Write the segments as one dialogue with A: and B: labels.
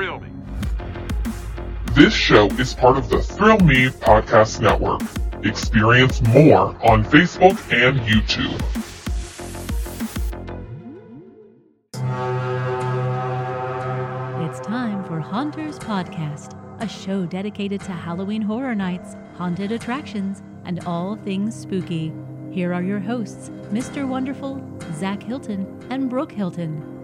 A: Thrill Me.
B: This show is part of the Thrill Me Podcast Network. Experience more on Facebook and YouTube.
C: It's time for Haunters Podcast, a show dedicated to Halloween horror nights, haunted attractions, and all things spooky. Here are your hosts, Mr. Wonderful, Zach Hilton, and Brooke Hilton.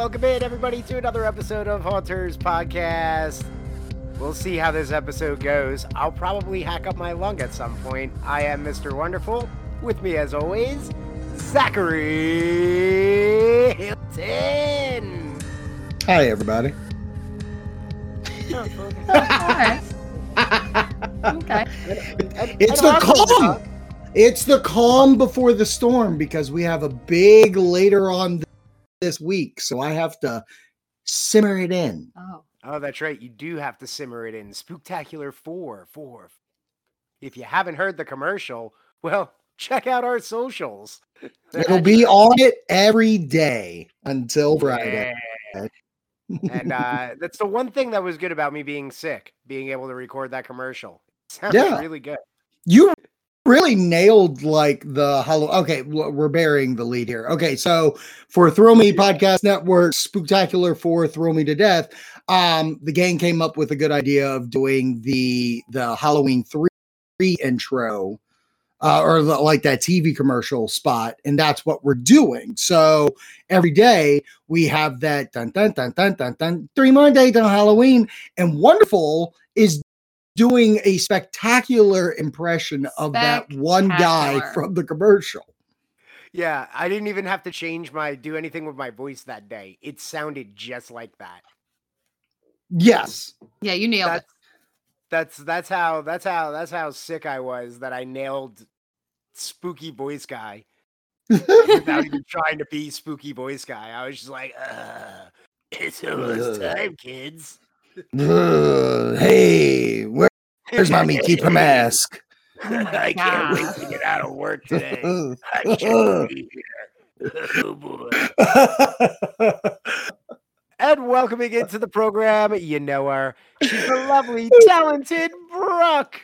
D: Welcome in, everybody, to another episode of Haunters Podcast. We'll see how this episode goes. I'll probably hack up my lung at some point. I am Mr. Wonderful. With me, as always, Zachary Hilton.
E: Hi, everybody.
F: okay. okay.
E: It's the calm. It's the calm before the storm because we have a big later on this week, so I have to simmer it in.
F: Oh.
D: Oh, that's right. You do have to simmer it in. Spooktacular 4. 4. If you haven't heard the commercial, well, check out our socials.
E: It'll be on it every day until Friday.
D: Yeah. and uh, that's the one thing that was good about me being sick, being able to record that commercial. It sounded
E: Yeah.
D: really good.
E: You really nailed like the hello. Okay, we're burying the lead here. Okay, so for Thrill Me Podcast Network, spectacular for Thrill Me to Death, um, the gang came up with a good idea of doing the the Halloween three intro. Uh, or the, like that TV commercial spot, and that's what we're doing. So every day we have that dun dun dun dun dun dun three more days on Halloween, and Wonderful is doing a spectacular impression of that one guy from the commercial.
D: Yeah, I didn't even have to change my do anything with my voice that day. It sounded just like that.
E: Yes.
F: Yeah, you nailed
D: That's that's that's how that's how that's how sick I was that I nailed spooky voice guy without even trying to be spooky voice guy. I was just like, uh, it's almost
E: Ugh.
D: time, kids.
E: Hey, where, where's mommy? Keep her mask.
D: Oh I can't wait to get out of work today. I can't be here. Oh boy. And welcoming into the program, you know her. She's the lovely, talented Brooke.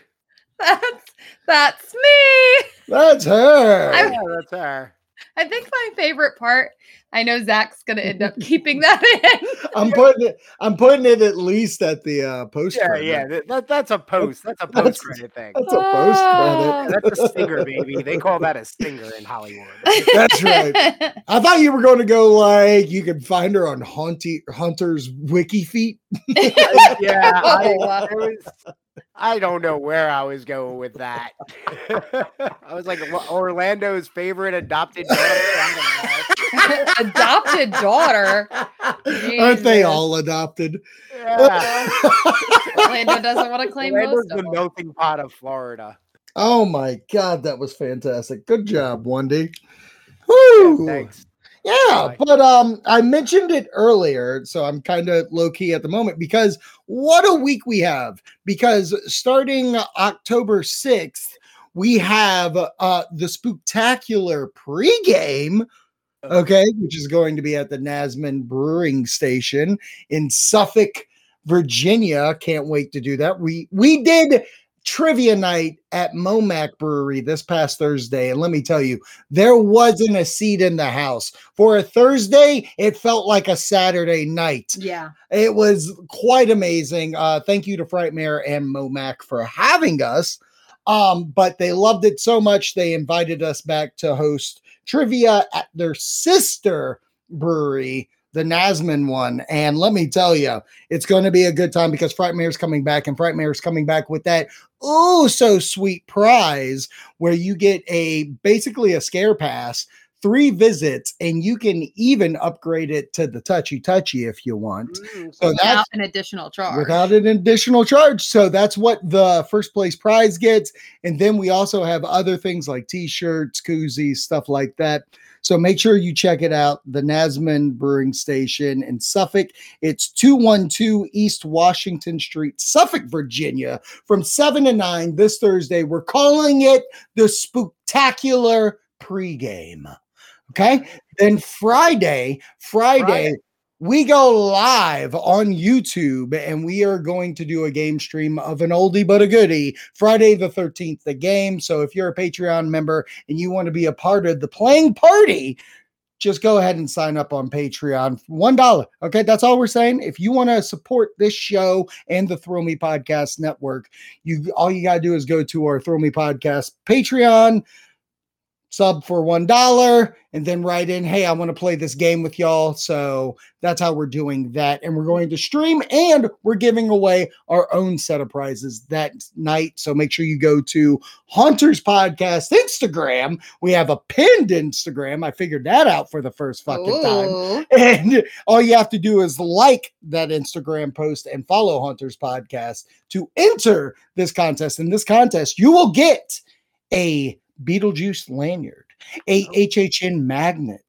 F: That's that's me.
E: That's her.
F: I'm-
D: Yeah, that's her.
F: I think my favorite part. I know Zach's gonna end up keeping that in.
E: I'm putting it. I'm putting it at least at the uh, post.
D: Yeah,
E: credit.
D: yeah. That, that- that's a post. That's a
E: That's-
D: post credit thing.
E: That's a post
F: Oh.
E: credit.
D: That's a stinger, baby. They call that a stinger in Hollywood.
E: That's right. I thought you were going to go like you can find her on Haunty Hunter's wiki feet.
D: yeah, I,
F: wow.
D: it was, I don't know where I was going with that. I was like Orlando's favorite adopted daughter. I
F: Adopted daughter.
E: Aren't they all adopted?
D: Yeah.
F: Orlando doesn't want to claim
D: Orlando's
F: most
D: the
F: them.
D: melting pot of Florida.
E: Oh my god, that was fantastic. Good job, Wendy. Woo!
D: Thanks.
E: Yeah, but um, I mentioned it earlier, so I'm kind of low key at the moment because what a week we have. Because starting October 6th, we have uh the spooktacular pregame, okay, which is going to be at the Nansemond Brewing Station in Suffolk, Virginia. Can't wait to do that. We we did trivia night at Momac Brewery this past Thursday, and let me tell you, there wasn't a seat in the house. For a Thursday, it felt like a Saturday night.
F: Yeah.
E: It was quite amazing. Uh, thank you to Frightmare and Momac for having us. Um, but they loved it so much they invited us back to host trivia at their sister brewery, the Nansemond one. And let me tell you, it's going to be a good time because Frightmare's coming back, and Frightmare's coming back with that oh so sweet prize where you get a basically a scare pass three visits and you can even upgrade it to the touchy touchy if you want
D: Mm,
E: so
F: Without
E: that's
F: an additional charge.
E: without an additional charge so that's what the first place prize gets and then we also have other things like t-shirts koozies stuff like that So make sure you check it out. The Nansemond Brewing Station in Suffolk. It's 212 East Washington Street, Suffolk, Virginia, from 7 to 9 this Thursday. We're calling it the Spooktacular pregame. Okay. Then Friday, Friday,
D: Friday.
E: we go live on YouTube and we are going to do a game stream of an oldie but a goodie Friday the 13th, the game. So if you're a Patreon member and you want to be a part of the playing party, just go ahead and sign up on Patreon. One dollar. Okay, that's all we're saying. If you want to support this show and the Thrill Me Podcast Network, you all you gotta do is go to our Thrill Me Podcast Patreon, sub for one dollar, and then write in, hey, I want to play this game with y'all. So that's how we're doing that. And we're going to stream and we're giving away our own set of prizes that night. So make sure you go to Haunters Podcast Instagram. We have a pinned Instagram. I figured that out for the first fucking time. And all you have to do is like that Instagram post and follow Haunters Podcast to enter this contest. In this contest, you will get a Beetlejuice lanyard, a HHN magnet,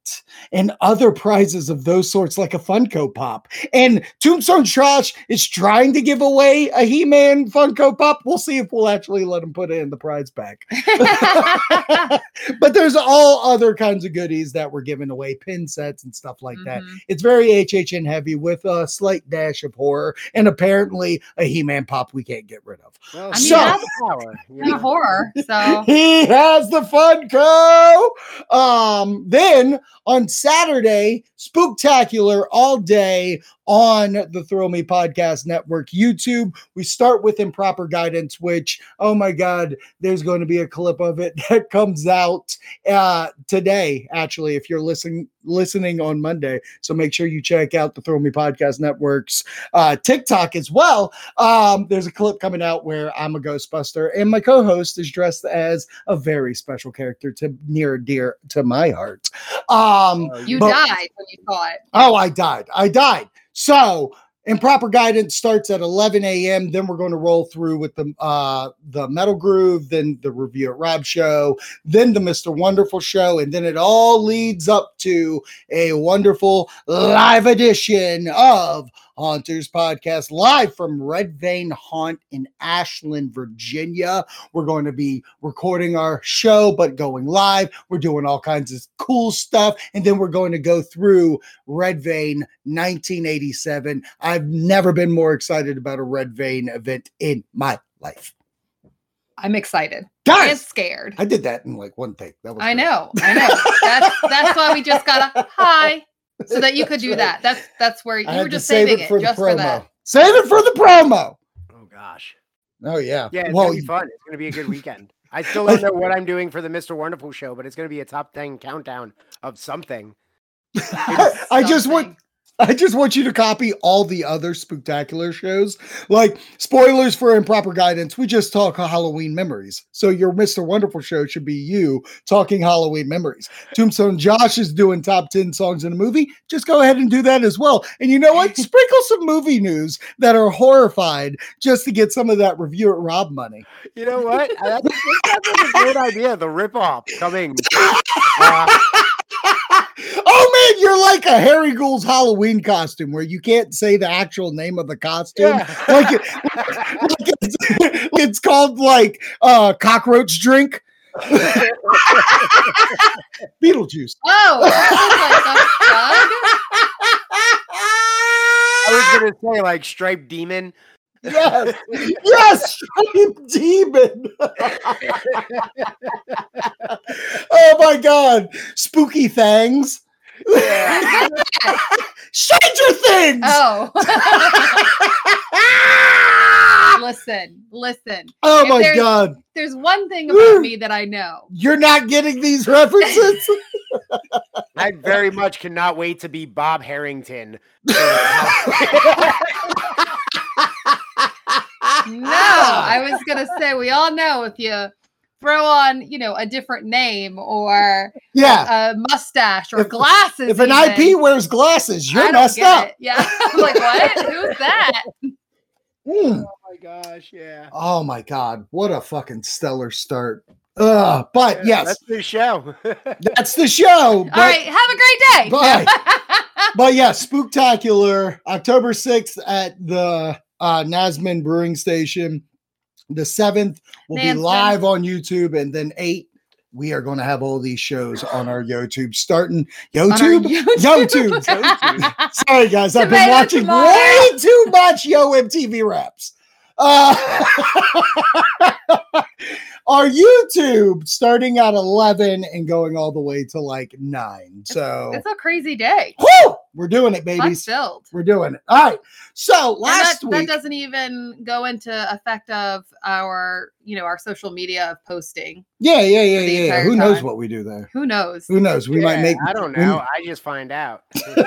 E: and other prizes of those sorts, like a Funko Pop. And Tombstone Trash is trying to give away a He Man Funko Pop. We'll see if we'll actually let him put it in the prize pack. but there's all other kinds of goodies that we're giving away, pin sets and stuff like that.
F: Mhm.
E: It's very HHN heavy with a slight dash of horror and apparently a He-Man pop we can't get rid of.
D: Well,
F: I
D: he
E: mean,
D: has
F: that's-
D: the power. you
F: horror. So
E: He has the Funko. Um, then on Saturday, spooktacular all day on the Thrill Me Podcast Network YouTube. We start with improper guidance, which oh my god, there's going to be a clip of it that comes out uh today. Actually, if you're listening listening on Monday, so make sure you check out the Thrill Me Podcast Network's uh TikTok as well. Um, there's a clip coming out where I'm a Ghostbuster and my co-host is dressed as a very special character to near dear to my heart. Um,
F: you
E: But-
F: died
E: Oh, I died. I died. So improper guidance starts at 11 a.m. Then we're going to roll through with the uh the metal groove, then the review at Rob show, then the Mr. Wonderful show, and then it all leads up to a wonderful live edition of Haunters Podcast live from Red Vein Haunt in Ashland, Virginia. We're going to be recording our show, but going live. We're doing all kinds of cool stuff. And then we're going to go through Red Vein 1987. I've never been more excited about a Red Vein event in my life.
F: I'm excited. And
E: Guys,
F: scared.
E: I did that in like one take. That was
F: I
E: great.
F: know. I know. That's that's why we just got a hi. So that you could do
E: right.
F: that. That's that's where you
E: had
F: were
E: to
F: just
E: save
F: saving
E: it for the
F: just for that.
E: Save it for the promo.
D: Oh gosh.
E: Oh yeah.
D: Yeah, it's
E: well,
D: gonna be fun. It's gonna be a good weekend. I still oh, don't know what I'm doing for the Mr. Wonderful show, but it's gonna be a top ten countdown of something.
E: I just want
F: Something.
E: I just want you to copy all the other spectacular shows. Like spoilers for improper guidance. We just talk Halloween memories. So your Mr. Wonderful show should be you talking Halloween memories. Tombstone Josh is doing top 10 songs in a movie. Just go ahead and do that as well. And you know what? Sprinkle some movie news that are horrified just to get some of that review at Rob money.
D: You know what? That's, that's a great idea. The ripoff coming. Uh,
E: oh man, you're like a Harry Ghoul's Halloween costume where you can't say the actual name of the costume.
D: yeah.
E: like, it, like it's, it's called like uh cockroach drink beetlejuice
F: Oh, that
D: I was gonna say like striped demon.
E: Yes yes striped demon oh my god spooky things
D: Yeah.
E: stranger things
F: was like a oh. listen, listen.
E: oh
F: If
E: my
F: there's-
E: god
F: There's one thing about me that I know.
E: you're not getting these references
D: I very much cannot wait to be Bob Harrington.
F: No, I was gonna say we all know if you throw on, you know, a different name or
E: yeah
F: a mustache or
E: If-
F: glasses.
E: if an
F: even,
E: ip wears glasses you're messed up
F: it. Yeah, I'm like what? Who's that?
E: Mm.
D: oh my gosh, yeah.
E: Oh my god, what a fucking stellar start Uh, but yes,
D: that's the show.
E: that's the show. But,
F: All right, have a great day.
E: Bye. but yeah, spooktacular October 6th at the uh Nansemond Brewing Station. The 7th will be live on YouTube, and then 8 we are going to have all these shows on our YouTube starting
F: our
E: YouTube. YouTube. Sorry, guys, I've been watching
F: tomato.
E: way too much Yo MTV raps. Uh, our YouTube starting at 11 and going all the way to like 9. So,
F: It's a crazy day.
E: whew, we're doing it,
F: Fun
E: babies.
F: filled.
E: We're doing it. All right. So, last
F: that, that
E: week,
F: doesn't even go into effect of our, you know, our social media of posting.
E: yeah, yeah, yeah,
F: for
E: yeah.
F: entire
E: Who knows what we do there?
F: Who knows?
E: Who knows? We might make.
D: I don't know. I just find out.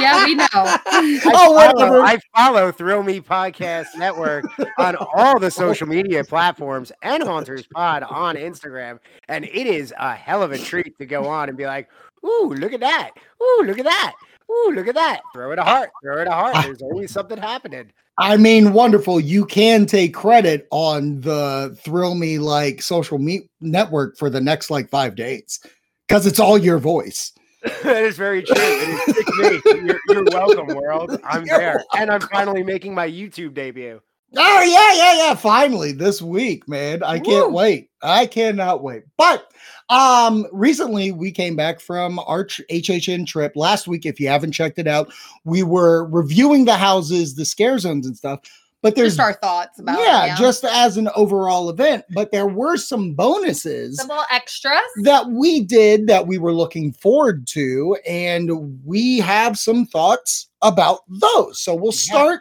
F: yeah, we know.
D: Oh, I
E: Oh,
D: follow. I follow Thrill Me Podcast Network on all the social media platforms and Haunters Pod on Instagram. And it is a hell of a treat to go on and be like, ooh, look at that. Ooh, look at that. Ooh, look at that. Throw it a heart. Throw it a heart. There's always something happening.
E: I mean, wonderful. You can take credit on the Thrill Me like social me- network for the next like five days because it's all your voice.
D: that is very true. It is it's me. You're, you're welcome, world. I'm
E: You're
D: there. And I'm finally making my YouTube debut.
E: Oh yeah, yeah, yeah. Finally this week, man. I can't
F: Woo.
E: wait. I cannot wait. But um recently we came back from our HHN trip last week. If you haven't checked it out, we were reviewing the houses, the scare zones and stuff. But there's
F: Just our thoughts about it,
E: yeah, just as an overall event. But there were some bonuses
F: some little extras.
E: that we did that we were looking forward to, and we have some thoughts about those. So we'll
D: Yeah.
E: start.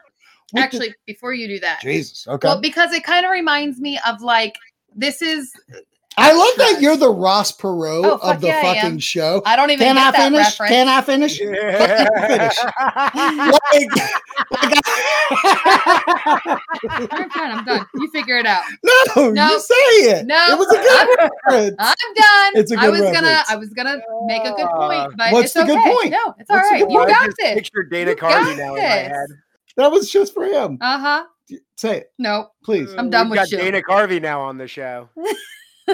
E: With the-
F: Actually, before you do that,
E: Jesus. Okay.
F: well, because it kind of reminds me of like this is.
E: I love that you're the Ross Perot
F: Oh,
E: of the
F: yeah,
E: fucking
F: am.
E: show.
F: I don't even
E: Can
F: get
E: I
F: that
E: finish?
F: reference.
E: Can I finish? finish. Like-
F: I'm done. I'm done. You figure it out.
E: no,
F: No.
E: you say it.
F: No.
E: it was a good reference.
F: I'm done.
E: It's a
F: I
E: good I
F: was gonna. I was gonna make a good
D: Uh,
F: point, but
E: what's
F: it's
E: the good point?
F: No, it's all
E: What's
F: right. You got
D: just
F: this.
D: Picture Dana
F: You
D: Carvey
F: got
D: now in my head.
E: That was just for him.
F: Uh huh.
E: Say it,
F: No,
E: please.
F: I'm done
D: We've
F: with
D: got
F: you.
D: Dana Carvey now on the show.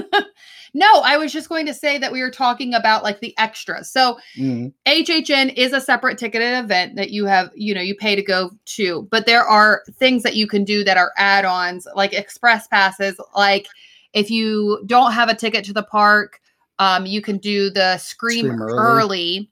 F: no. I was just going to say that we were talking about like the extras. So
E: Mhm.
F: HHN is a separate ticketed event that you have, you know, you pay to go to, but there are things that you can do that are add-ons, like express passes. Like if you don't have a ticket to the park, um, you can do the scream,
E: Scream early.
F: early.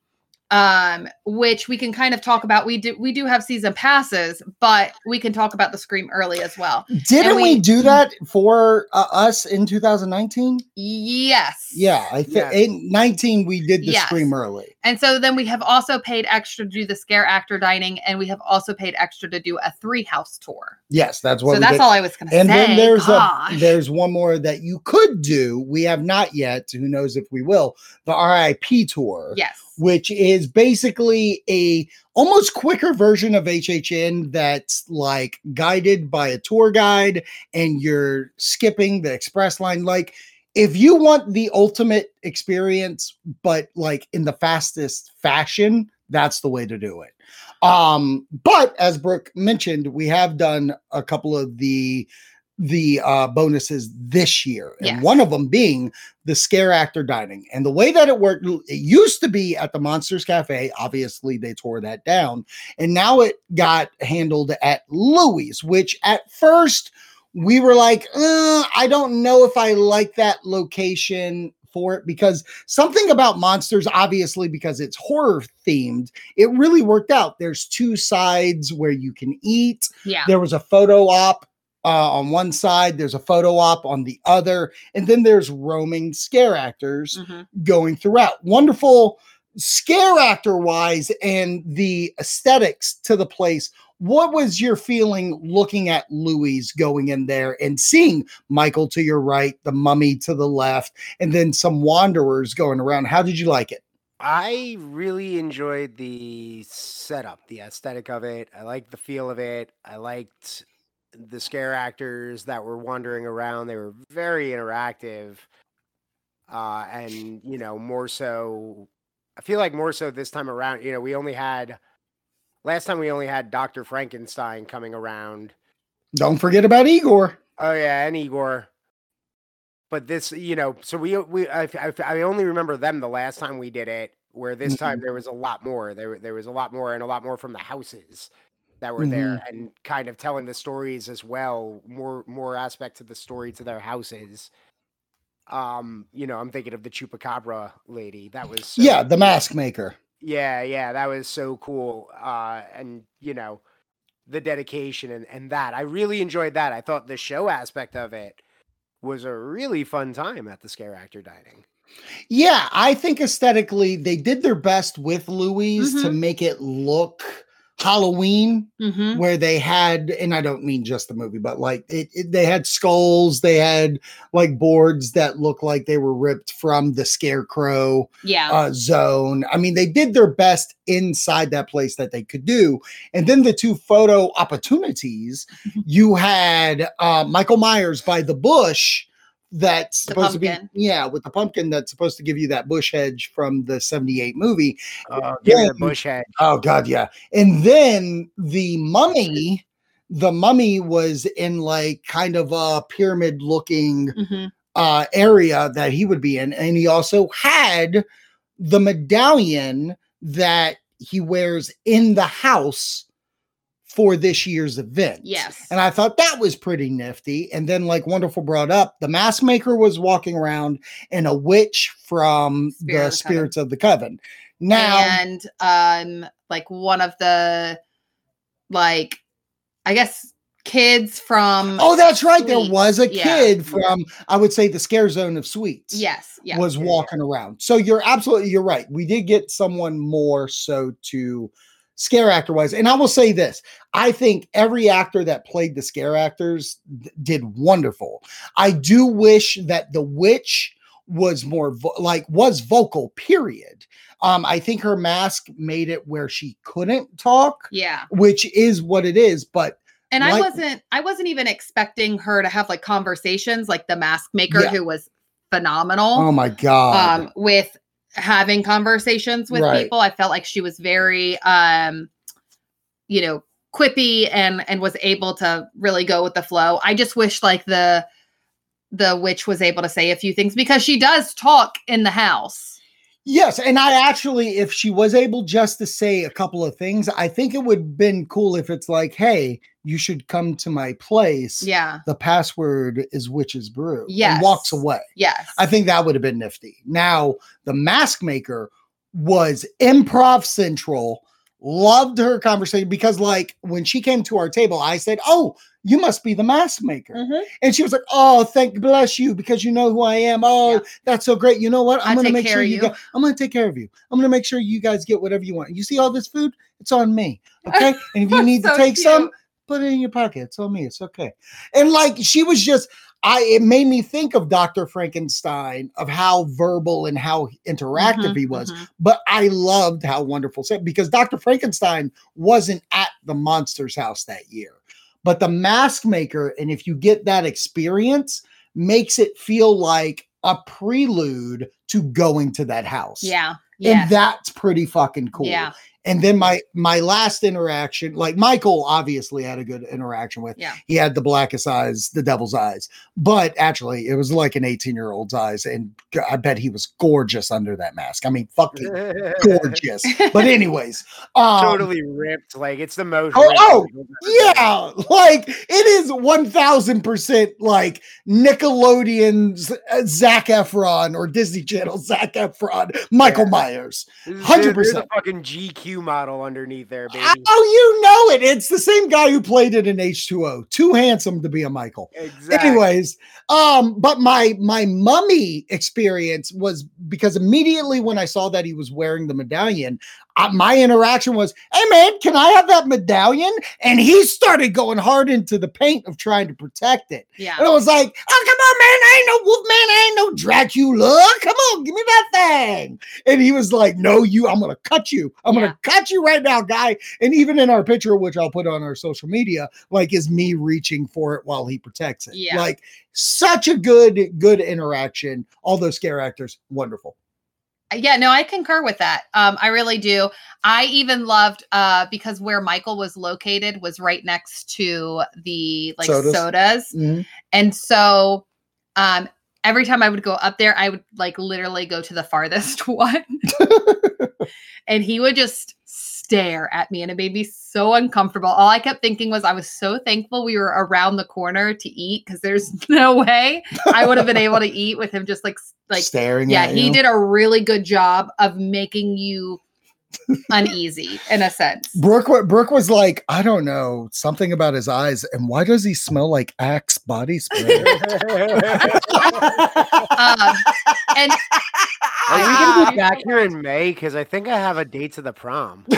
F: Um, which we can kind of talk about. We do we do have season passes, but we can talk about the scream early as well.
E: Didn't we,
F: we-
E: do that for uh, us in 2019?
F: Yes.
E: Yeah, I think
D: Yes.
E: in 19 we did the
F: Yes.
E: scream early.
F: And so then we have also paid extra to do the scare actor dining, and we have also paid extra to do a three house tour.
E: Yes, that's what
F: so that's
E: did.
F: all I was going to say.
E: and then there's
F: Gosh.
E: a there's one more that you could do. We have not yet. Who knows if we will? The RIP tour.
F: yes.
E: Which is basically a almost quicker version of HHN that's like guided by a tour guide and you're skipping the express line. Like if you want the ultimate experience but like in the fastest fashion that's the way to do it. Um but as brooke mentioned we have done a couple of the the uh bonuses this year and
F: Yes.
E: one of them being the scare actor dining. And the way that it worked, it used to be at the Monsters Cafe. Obviously, they tore that down. And now it got handled at Louis, which at first we were like, uh, I don't know if I like that location for it because something about monsters, obviously, because it's horror themed, it really worked out. There's two sides where you can eat
F: Yeah.
E: there was a photo op uh, on one side, there's a photo op on the other, and then there's roaming scare actors
F: Mhm.
E: going throughout. Wonderful scare actor wise and the aesthetics to the place. What was your feeling looking at Louis going in there and seeing Michael to your right, the mummy to the left, and then some wanderers going around? How did you like it?
D: I really enjoyed the setup, the aesthetic of it. I liked the feel of it. I liked the scare actors that were wandering around. They were very interactive. Uh, and, you know, more so, I feel like more so this time around, you know, we only had, last time we only had Dr. Frankenstein coming around.
E: Don't forget about Igor.
D: Oh, yeah, and Igor. but this, you know, so we we I, I, I only remember them the last time we did it. Where this time there was a lot more. There there was a lot more and a lot more from the houses that were there and kind of telling the stories as well. More more aspect to the story to their houses. Um, you know, I'm thinking of the chupacabra lady. That was so
E: Yeah, the mask maker.
D: yeah, yeah, that was so cool. Uh, and you know, the dedication and, and that. I really enjoyed that. I thought the show aspect of it was a really fun time at the Scare Actor Dining.
E: Yeah, I think aesthetically they did their best with Louise to
F: Mhm.
E: make it look Halloween,
F: Mm-hmm.
E: where they had, and I don't mean just the movie, but like it, it- they had skulls, they had like boards that looked like they were ripped from the Scarecrow
F: Yeah.
E: uh, zone. I mean, they did their best inside that place that they could do. And then the two photo opportunities, you had uh, Michael Myers by the bush. That's
F: The
E: supposed to be, yeah, with the pumpkin that's supposed to give you that bush hedge from the 78 movie.
D: Uh, give
E: Yeah.
D: the bush head.
E: Oh, God, yeah. And then the mummy, the mummy was in like kind of a pyramid looking
F: hmm
E: uh, area that he would be in. And he also had the medallion that he wears in the house for this year's event.
F: Yes.
E: And I thought that was pretty nifty. And then, like Wonderful brought up, the mask maker was walking around and a witch from
F: Spirit of
E: the
F: Coven.
E: Spirits of the Coven. Now,
F: and um like one of the like I guess kids from
E: oh, that's right. There was a
F: yeah,
E: kid
F: yeah.
E: from, I would say, the scare zone of sweets.
F: yes yeah
E: was walking around. So you're absolutely you're right. We did get someone more so to scare actor wise. And I will say this. I think every actor that played the scare actors d- did wonderful. I do wish that the witch was more vo- like was vocal period. Um I think her mask made it where she couldn't talk,
F: yeah
E: which is what it is, but
F: and I wasn't I wasn't even expecting her to have like conversations like the mask maker
E: Yeah.
F: who was phenomenal
E: oh my god.
F: um with having conversations with
E: Right.
F: people. I felt like she was very um you know quippy and and was able to really go with the flow. I just wish like the the witch was able to say a few things because she does talk in the house.
E: Yes, and I actually, if she was able just to say a couple of things, I think it would have been cool if it's like, "Hey, you should come to my place."
F: Yeah.
E: The password is witch's brew.
F: Yes.
E: and walks away.
F: Yes.
E: I think that would have been nifty. Now, the mask maker was improv central. Loved her conversation because, like, when she came to our table, I said, "Oh, you must be the mask maker,"
F: Mhm.
E: and she was like, "Oh, thank bless you because you know who I am. Oh,
F: Yeah.
E: that's so great. You know what? I'm
F: I
E: gonna make sure you.
F: you.
E: Go, I'm gonna take care of you. I'm gonna make sure you guys get whatever you want. You see all this food? It's on me. Okay. And if you need to
F: so
E: take some, put it in your pocket. It's on me. It's okay. And like she was just, I it made me think of Dr. Frankenstein of how verbal and how interactive
F: Mhm,
E: he was.
F: mhm.
E: But I loved how wonderful because Dr. Frankenstein wasn't at the monster's house that year. But the mask maker, and if you get that experience, makes it feel like a prelude to going to that house.
F: Yeah. Yeah.
E: And that's pretty fucking cool.
F: Yeah.
E: And then my my last interaction, like Michael obviously had a good interaction with.
F: Yeah.
E: He had the blackest eyes, the devil's eyes. But actually, it was like an 18-year-old's eyes. And I bet he was gorgeous under that mask. I mean, fucking gorgeous. But anyways, um,
D: totally ripped. Like it's the most.
E: Oh, oh,
D: Michael's ever been.
E: yeah, like it is 1000% like Nickelodeon's uh, Zac Efron or Disney Channel Zac Efron, Michael
D: Yeah.
E: Myers. 100%.
D: There's fucking GQ model underneath there, baby.
E: Oh, you know it. It's the same guy who played it in H2O. Too handsome to be a Michael.
D: Exactly.
E: Anyways, um, but my my mummy experience was because immediately when I saw that he was wearing the medallion, uh, my interaction was, "Hey man, can I have that medallion?" And he started going hard into the paint of trying to protect it.
F: Yeah.
E: And I was like, "Oh come on, man! I ain't no wolf man. I ain't no Dracula. Come on, give me that thing." And he was like, "No, you! I'm gonna cut you. I'm
F: Yeah.
E: gonna cut you right now, guy." And even in our picture, which I'll put on our social media, like is me reaching for it while he protects it.
F: Yeah.
E: Like such a good, good interaction. All those scare actors, wonderful.
F: Yeah no i concur with that um i really do i even loved uh because where michael was located was right next to the like
E: Sodas.
F: sodas
E: Mhm.
F: and so um every time I would go up there, I would like literally go to the farthest one. and he would just stare at me and it made me so uncomfortable. All I kept thinking was I was so thankful we were around the corner to eat because there's no way I would have been able to eat with him just like like
E: staring.
F: yeah, he did a really good job of making you uneasy in a sense.
E: Brooke, Brooke was like, I don't know, something about his eyes, and why does he smell like Axe body spray?
F: Um, and
D: Are we gonna
F: Ah.
D: be back here in May? Because I think I have a date to the prom.
F: oh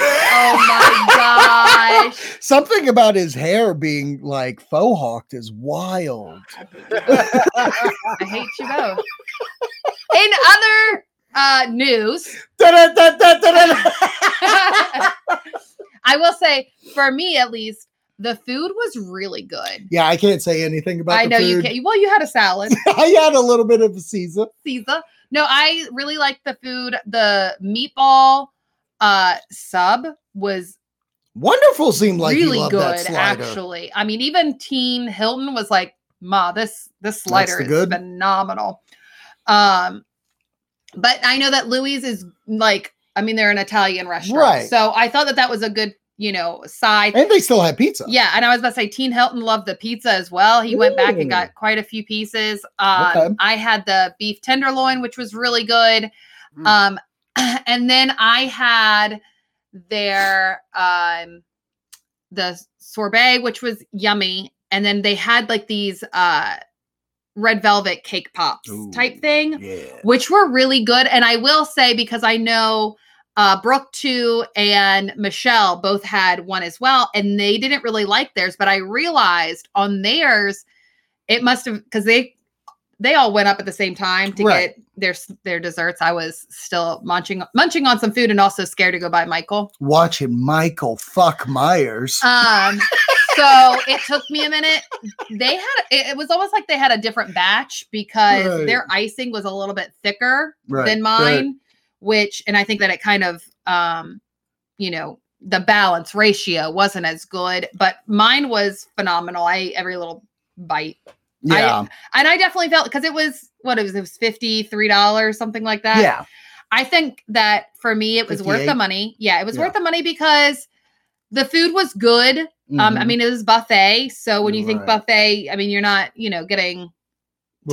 F: my gosh.
E: something about his hair being like faux hawked is wild.
F: I hate you both. In other uh, news, I will say, for me at least, the food was really good.
E: yeah, I can't say anything about
F: I
E: the
F: know you
E: food.
F: can. Well, you had a salad,
E: I had a little bit of a Caesar.
F: Caesar. No, I really liked the food. The meatball uh, sub was
E: Wonderful seemed like
F: really good, actually. I mean, even Teen Hilton was like, "Ma, this this slider is
E: good?
F: phenomenal." Um, but I know that Louis is like, I mean, they're an Italian restaurant,
E: Right.
F: so I thought that that was a good, you know, side.
E: And they still had pizza.
F: Yeah, and I was about to say Teen Hilton loved the pizza as well. He went back and got quite a few pieces. Um,
E: Okay.
F: I had the beef tenderloin, which was really good.
D: Mm.
F: Um, and then I had their um the sorbet, which was yummy. And then they had like these uh red velvet cake pops type thing
D: Yeah.
F: which were really good. And I will say, because I know uh, Brooke too and Michelle both had one as well, and they didn't really like theirs. But I realized on theirs, it must have because they they all went up at the same time to
E: Right.
F: get their their desserts. I was still munching munching on some food and also scared to go by Michael.
E: Watching Michael fuck Myers.
F: Um, so it took me a minute. They had it, it was almost like they had a different batch because
E: Right.
F: their icing was a little bit thicker
E: Right,
F: than mine, which and I think that it kind of um, you know, the balance ratio wasn't as good, but mine was phenomenal. I ate every little bite.
E: Yeah.
F: And I definitely felt because it was what it was, it was $53, something like that.
E: yeah.
F: I think that for me, it was worth the money. Yeah, it was
E: Yeah.
F: worth the money because the food was good. Um, I
E: Mhm.
F: mean, it was buffet. So when you think
E: Right.
F: buffet, I mean, you're not, you know, getting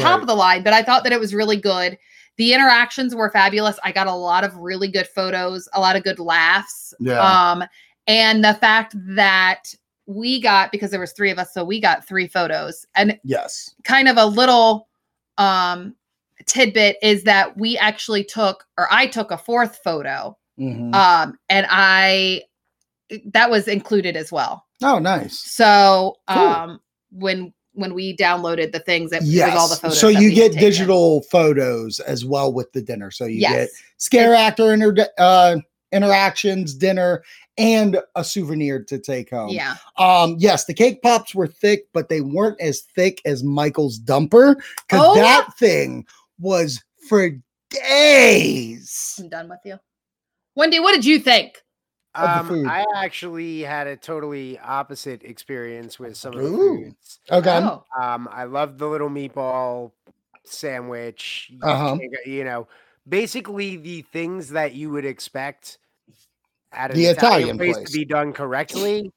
F: top of the line, but I thought that it was really good. The interactions were fabulous. I got a lot of really good photos, a lot of good laughs.
E: Yeah.
F: Um, and the fact that we got because there was three of us, so we got three photos. And
E: yes.
F: kind of a little um tidbit is that we actually took or I took a fourth photo
E: Mhm.
F: um and I that was included as well.
E: oh, nice.
F: So
E: Cool.
F: um when when we downloaded the things it
E: Yes.
F: was all the photos.
E: so you get digital photos as well with the dinner. So you get
F: Yes.
E: scare actor inter- uh, interactions, dinner, and a souvenir to take home.
F: Yeah.
E: Um, yes, the cake pops were thick, but they weren't as thick as Michael's dumper because
F: Oh.
E: that thing was for days.
F: I'm done with you. Wendy, what did you think?
D: Um. I actually had a totally opposite experience with some of the
E: Ooh.
D: foods.
E: Okay.
F: Oh,
D: Um, I love the little meatball sandwich.
E: Uh-huh.
D: You know, basically the things that you would expect at an
E: The
D: Italian,
E: Italian
D: place,
E: place.
D: to be done correctly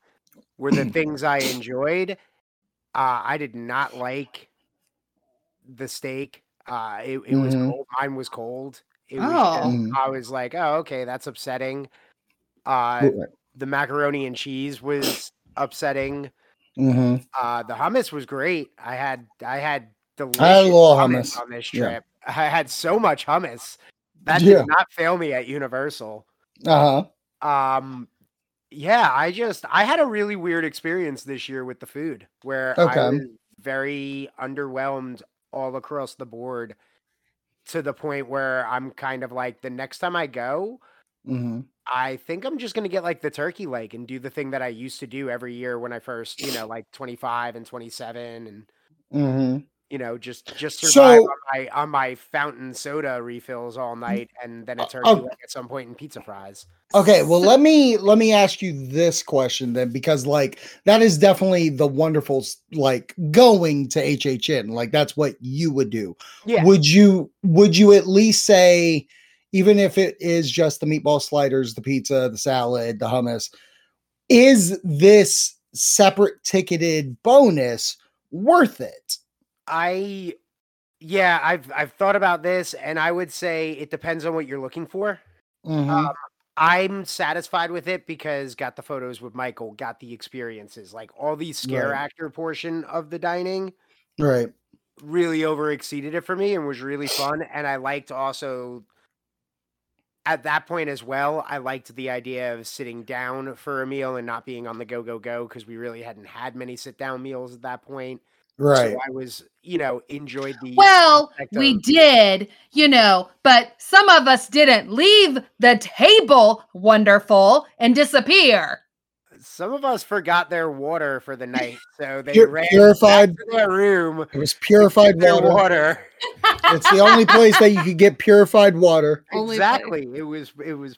D: were the things I enjoyed. Uh, I did not like the steak. Uh, it, it was
E: Mhm.
D: cold. Mine was cold. It was
F: Oh.
D: just-
E: Mhm.
D: I was like, oh, okay, that's upsetting. Uh, the macaroni and cheese was upsetting.
E: Mhm.
D: Uh, the hummus was great. I had I had delicious
E: I had little
D: hummus,
E: hummus.
D: on this
E: Yeah.
D: trip. I had so much hummus that
E: Yeah.
D: did not fail me at Universal.
E: Uh huh.
D: Um, yeah, I just I had a really weird experience this year with the food where I
E: Okay.
D: was very underwhelmed all across the board to the point where I'm kind of like the next time I go,
E: hmm
D: I think I'm just gonna get like the turkey leg and do the thing that I used to do every year when I first, you know, like 25 and 27 and
E: hmm
D: You know, just just
E: So-
D: survive on my on my fountain soda refills all mm, night, and then it turns
E: oh.
D: like at some point in pizza fries.
E: Okay, well let me let me ask you this question then because like that is definitely the wonderful like going to HHN like that's what you would do.
D: Yeah.
E: Would you would you at least say even if it is just the meatball sliders, the pizza, the salad, the hummus, is this separate ticketed bonus worth it?
D: I yeah, I've I've thought about this, and I would say it depends on what you're looking for.
E: Mhm.
D: Um, I'm satisfied with it because got the photos with Michael, got the experiences, like all the scare
E: Right.
D: actor portion of the dining
E: right.
D: really over exceeded it for me and was really fun. And I liked also at that point as well, I liked the idea of sitting down for a meal and not being on the go go go because we really hadn't had many sit down meals at that point.
E: Right.
D: So I was, you know, enjoyed the
F: Well, we
D: of-
F: did, you know, but some of us didn't leave the table wonderful and disappear.
D: some of us forgot their water for the night, so they
E: Pur-
D: ran back
E: purified-
D: to their room.
E: It was purified water.
D: water.
E: It's the only place that you could get purified water.
D: Exactly. It was. It was.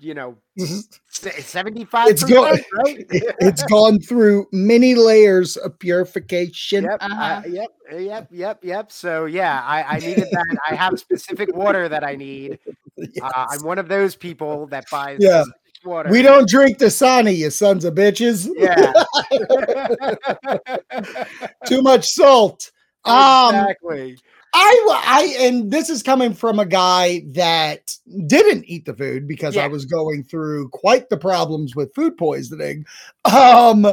D: You know,
E: It's
D: seventy-five.
E: go-
D: right?
E: it's gone through many layers of purification.
D: Yep,
F: Uh-huh.
D: uh, yep, yep, yep, yep. So yeah, I, I needed that. I have specific water that I need. Uh, I'm one of those people that buys
E: Yeah.
D: water.
E: We don't drink Dasani, you sons of bitches.
D: Yeah.
E: Too much salt. Um,
D: exactly.
E: I, I, and this is coming from a guy that didn't eat the food because I was going through quite the problems with food poisoning. Um,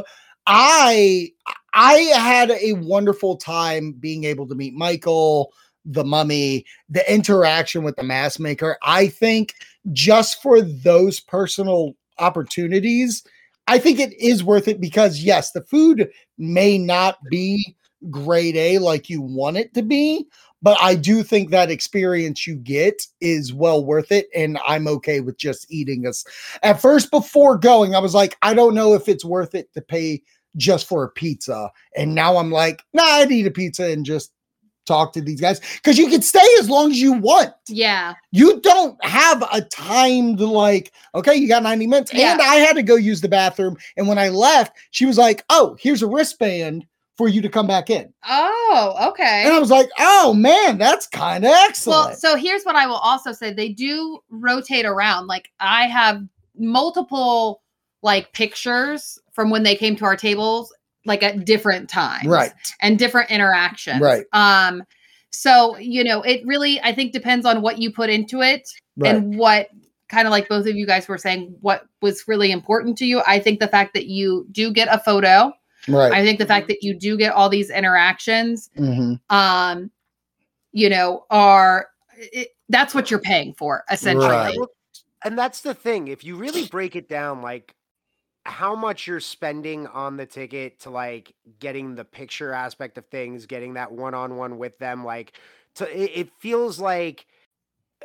E: I, I had a wonderful time being able to meet Michael, the mummy, the interaction with the mask maker. I think just for those personal opportunities, I think it is worth it because yes, the food may not be grade A like you want it to be, but I do think that experience you get is well worth it. And I'm okay with just eating us. At first, before going, I was like, I don't know if it's worth it to pay just for a pizza. And now I'm like, nah, I'd eat a pizza and just talk to these guys because you can stay as long as you want.
F: Yeah.
E: You don't have a timed like, okay, you got 90 minutes.
F: Yeah.
E: And I had to go use the bathroom. And when I left, she was like, oh, here's a wristband for you to come back in.
F: Oh, okay.
E: And I was like, oh man, that's kind of excellent.
F: Well, so here's what I will also say. They do rotate around. Like I have multiple like pictures from when they came to our tables, like at different times.
E: right.
F: And different interactions.
E: Right.
F: Um, so you know, it really I think depends on what you put into it
E: Right.
F: and what kind of like both of you guys were saying what was really important to you. I think the fact that you do get a photo,
E: right.
F: I think the fact that you do get all these interactions
E: Mhm.
F: um you know are it, that's what you're paying for essentially
E: Right.
D: And that's the thing. If you really break it down, like how much you're spending on the ticket to like getting the picture aspect of things, getting that one on one with them, like to it, it feels like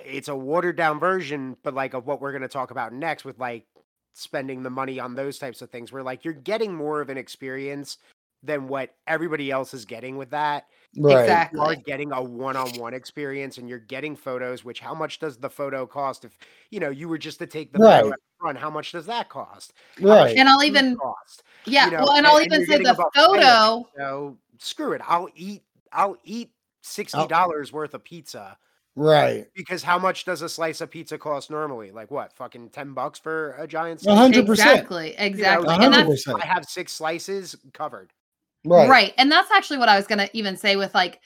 D: it's a watered down version, but like of what we're gonna talk about next with like spending the money on those types of things where like you're getting more of an experience than what everybody else is getting with that
E: Right.
F: Exactly.
D: you are getting a one-on-one experience and you're getting photos which how much does the photo cost if you know you were just to take the
E: Right.
D: photo at front how much does that cost
E: Right.
F: and i'll even
D: cost
F: yeah
D: you know,
F: well and
D: and-
F: i'll even
D: you're
F: say the
D: a buffet of it.
F: photo
D: so screw it i'll eat i'll eat oh. sixty dollars worth of pizza
E: Right.
D: because how much does a slice of pizza cost normally like what fucking 10 bucks for a giant slice?
E: hundred percent.
F: exactly
D: You know,
F: exactly
E: A
F: and
E: hundred
F: that's
E: percent.
D: i have six slices covered
E: Right.
F: right and that's actually what i was going to even say with like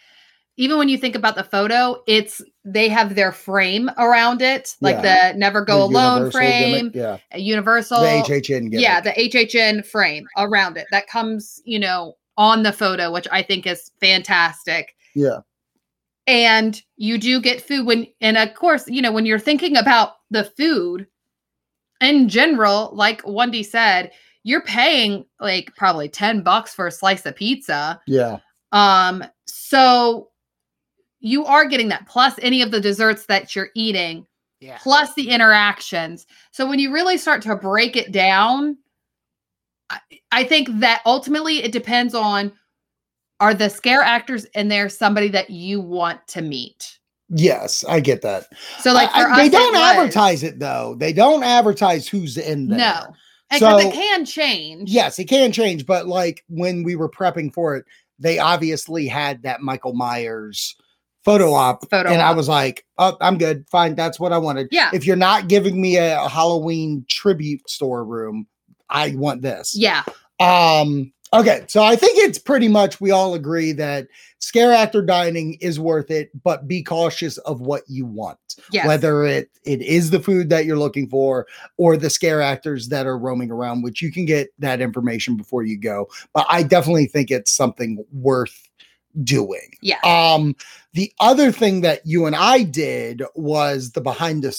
F: even when you think about the photo it's they have their frame around it like the never go
E: The
F: alone frame
E: gimmick, Yeah.
F: a universal
E: The HHN gimmick.
F: yeah the hhn frame around it that comes you know on the photo which i think is fantastic
E: Yeah.
F: And you do get food when and of course you know when you're thinking about the food in general like wendy said you're paying like probably 10 bucks for a slice of pizza
E: Yeah.
F: um so you are getting that plus any of the desserts that you're eating
D: yeah
F: plus the interactions. So when you really start to break it down, I, I think that ultimately it depends on are the scare actors in there somebody that you want to meet?
E: Yes, I get that.
F: So like
E: I- they don't
F: was-
E: advertise it though. They don't advertise who's in there.
F: No. And
E: So-
F: it can change.
E: Yes, it can change, but like when we were prepping for it, they obviously had that Michael Myers photo op,
F: Photo
E: and I was like, "Oh, I'm good, fine, that's what I wanted."
F: Yeah.
E: If you're not giving me a, a Halloween tribute store room, I want this.
F: Yeah.
E: Um. Okay, so I think it's pretty much we all agree that scare actor dining is worth it, but be cautious of what you want
F: Yes.
E: whether it it is the food that you're looking for or the scare actors that are roaming around which you can get that information before you go but i definitely think it's something worth doing
F: Yeah.
E: um the other thing that you and i did was the behind the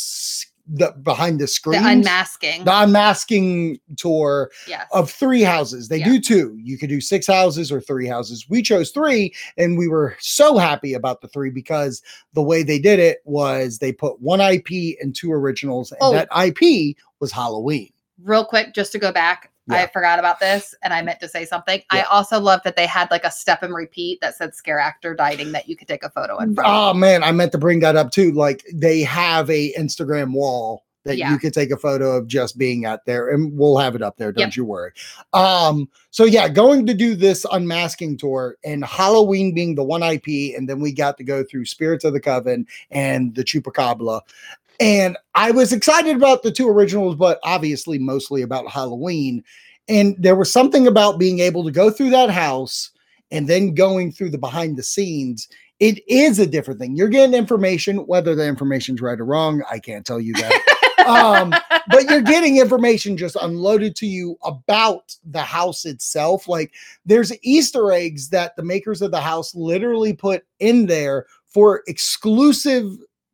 E: the behind the screen, the
F: unmasking.
E: the unmasking tour
F: yes.
E: of three houses. They
F: Yeah.
E: do two. You could do six houses or three houses. We chose three, and we were so happy about the three because the way they did it was they put one IP and two originals, and
F: Oh.
E: that IP was Halloween.
F: Real quick, just to go back, I forgot about this and I meant to say something. I also love that they had like a step and repeat that said scare actor dining that you could take a photo in front
E: Oh man, I meant to bring that up too. Like they have a Instagram wall that
F: Yeah.
E: you could take a photo of just being out there, and we'll have it up there. Don't
F: Yep.
E: you worry. Um, so yeah, going to do this unmasking tour and Halloween being the one IP, and then we got to go through Spirits of the Coven and the Chupacabra. And I was excited about the two originals, but obviously mostly about Halloween. And there was something about being able to go through that house and then going through the behind the scenes. It is a different thing. You're getting information, whether the information's right or wrong. I can't tell you that. um, but you're getting information just unloaded to you about the house itself. Like there's Easter eggs that the makers of the house literally put in there for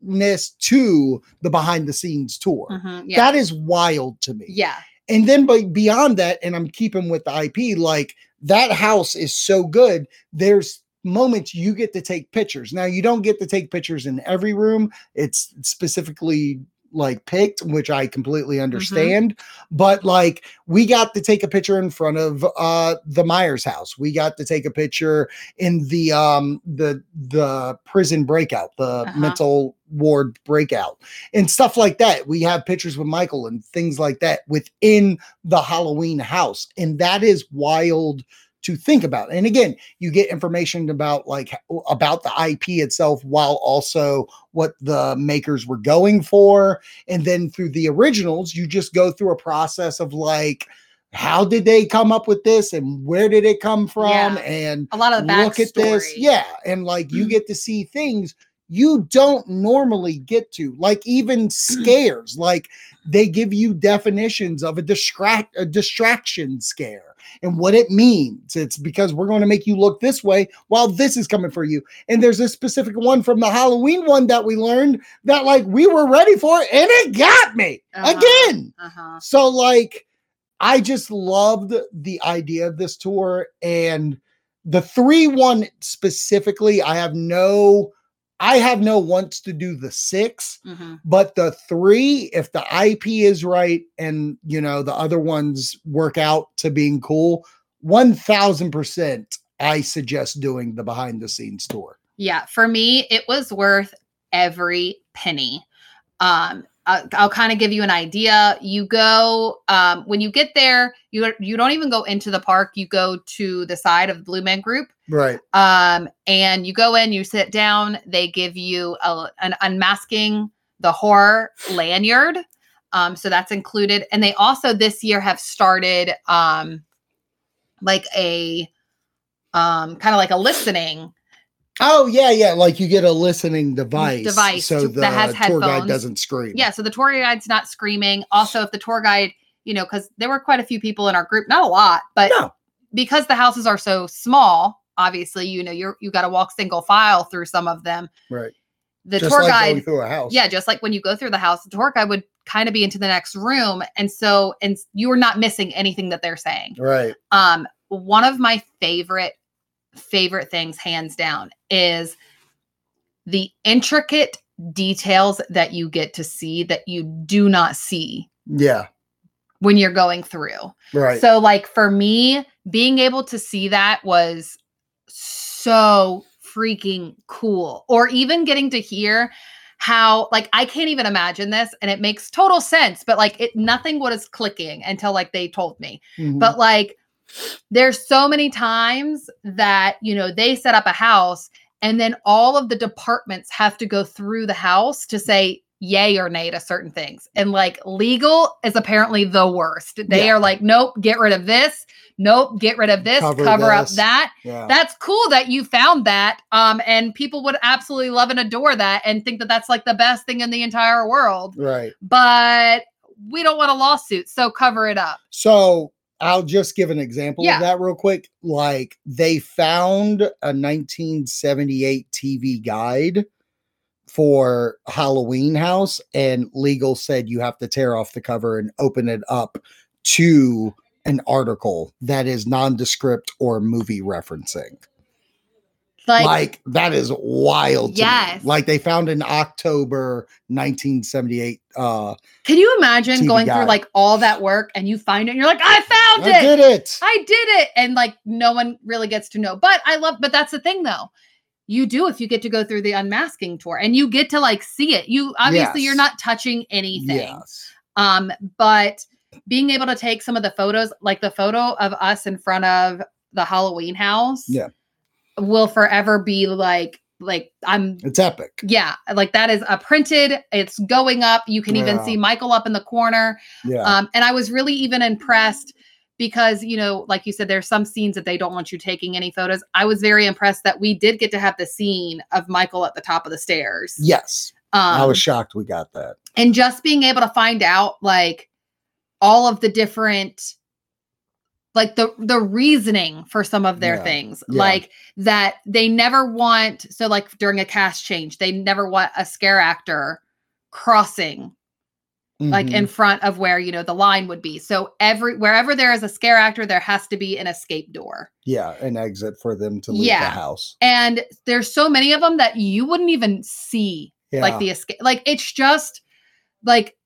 E: exclusiveness to the behind the scenes tour.
F: Mhm, Yeah.
E: That is wild to me.
F: yeah.
E: And then but beyond that, and I'm keeping with the IP, like that house is so good. There's moments you get to take pictures. Now you don't get to take pictures in every room. It's specifically like picked, which I completely understand. But like we got to take a picture in front of uh the Myers house. We got to take a picture in the um the the prison breakout, the
F: Uh-huh.
E: mental ward breakout and stuff like that. We have pictures with Michael and things like that within the Halloween house. And that is wild to think about. And again, you get information about like about the IP itself while also what the makers were going for. And then through the originals, you just go through a process of like how did they come up with this and where did it come from
F: Yeah.
E: and
F: A lot of the
E: look at this. Yeah. And like you
F: Mhm.
E: get to see things you don't normally get to, like even scares. Like they give you definitions of a distract a distraction scare and what it means. It's because we're going to make you look this way while this is coming for you. And there's a specific one from the Halloween one that we learned that like we were ready for it and it got me
F: Uh-huh.
E: again.
F: Uh-huh.
E: So like I just loved the idea of this tour and the 3 one specifically I have no I have no wants to do the 6
F: mhm.
E: but the 3 if the IP is right and you know the other ones work out to being cool 1000% I suggest doing the behind the scenes tour.
F: Yeah, for me, it was worth every penny. Um, I'll, I'll kind of give you an idea. You go um, when you get there. You you don't even go into the park. You go to the side of the Blue Man Group,
E: Right.
F: um, and you go in. You sit down. They give you a, an unmasking the horror lanyard. Um, so that's included, and they also this year have started um, like a um, kind of like a listening
E: Oh yeah, yeah. Like you get a listening device,
F: device
E: so
F: to-
E: the
F: that has
E: tour guide doesn't scream.
F: Yeah, so the tour guide's not screaming. Also, if the tour guide, you know, because there were quite a few people in our group, not a lot, but
E: No.
F: because the houses are so small, obviously, you know, you're you got to walk single file through some of them.
E: right.
F: The
E: Just
F: tour
E: like
F: guide,
E: through a house.
F: yeah, just like when you go through the house, the tour guide would kind of be into the next room, and so and you are not missing anything that they're saying.
E: Right.
F: Um, one of my favorite favorite things, hands down, is the intricate details that you get to see that you do not see
E: Yeah.
F: when you're going through.
E: Right.
F: So, like for me, being able to see that was so freaking cool. Or even getting to hear how like I can't even imagine this and it makes total sense, but like it nothing was clicking until like they told me.
E: Mhm.
F: But like there's so many times that, you know, they set up a house and then all of the departments have to go through the house to say yay or nay to certain things. And like legal is apparently the worst. They
E: Yeah.
F: are like, nope, get rid of this. Nope, get rid of this,
E: Cover
F: cover, up that.
E: yeah.
F: That's cool that you found that. Um, and people would absolutely love and adore that and think that that's like the best thing in the entire world.
E: right.
F: But we don't want a lawsuit, so cover it up.
E: So I'll just give an example
F: Yeah.
E: of that real quick. Like they found a 1978 TV guide for Halloween House, and legal said you have to tear off the cover and open it up to an article that is nondescript or movie referencing.
F: Like,
E: Like, that is wild. to me.
F: Yes.
E: Like they found in October 1978. Uh,
F: can you imagine
E: TV
F: going
E: guide.
F: through like all that work and you find it and you're like, I found
E: I
F: it.
E: I did it.
F: I did it. And like no one really gets to know. But I love, but that's the thing though. You do if you get to go through the unmasking tour and you get to like see it. You obviously you're not touching anything.
E: Yes.
F: Um, but being able to take some of the photos, like the photo of us in front of the Halloween house,
E: Yeah.
F: Will forever be like like I'm
E: It's epic.
F: yeah, like that is a printed, it's going up. You can even
E: Yeah.
F: see Michael up in the corner.
E: Yeah.
F: Um, and I was really even impressed because, you know, like you said, there's some scenes that they don't want you taking any photos. I was very impressed that we did get to have the scene of Michael at the top of the stairs.
E: yes.
F: Um,
E: I was shocked we got that.
F: and just being able to find out like all of the different like the the reasoning for some of their
E: Yeah,
F: things
E: yeah.
F: like that they never want so like during a cast change they never want a scare actor crossing like
E: Mhm.
F: in front of where you know the line would be so every wherever there is a scare actor there has to be an escape door
E: yeah, an exit for them to leave the house.
F: and there's so many of them that you wouldn't even see
E: Yeah.
F: like the escape like it's just like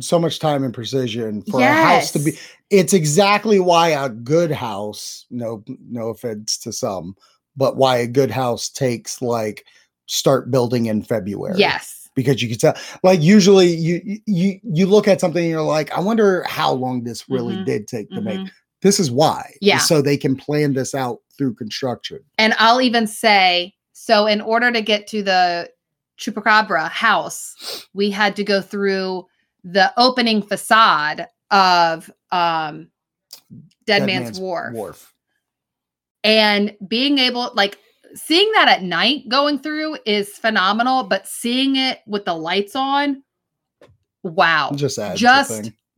E: so much time and precision for a house to be
F: yes.
E: It's exactly why a good house, no no offense to some, but why a good house takes like start building in February.
F: yes
E: Because you can tell like usually you you you look at something and you're like, I wonder how long this really
F: Mhm.
E: did take to make.
F: Mhm.
E: This is why.
F: Yeah.
E: So they can plan this out through construction.
F: And I'll even say, so in order to get to the Chupacabra house, we had to go through the opening facade of um Dead, Man's, Wharf.
E: Wharf.
F: And being able like seeing that at night going through is phenomenal, but seeing it with the lights on, wow.
E: Just
F: just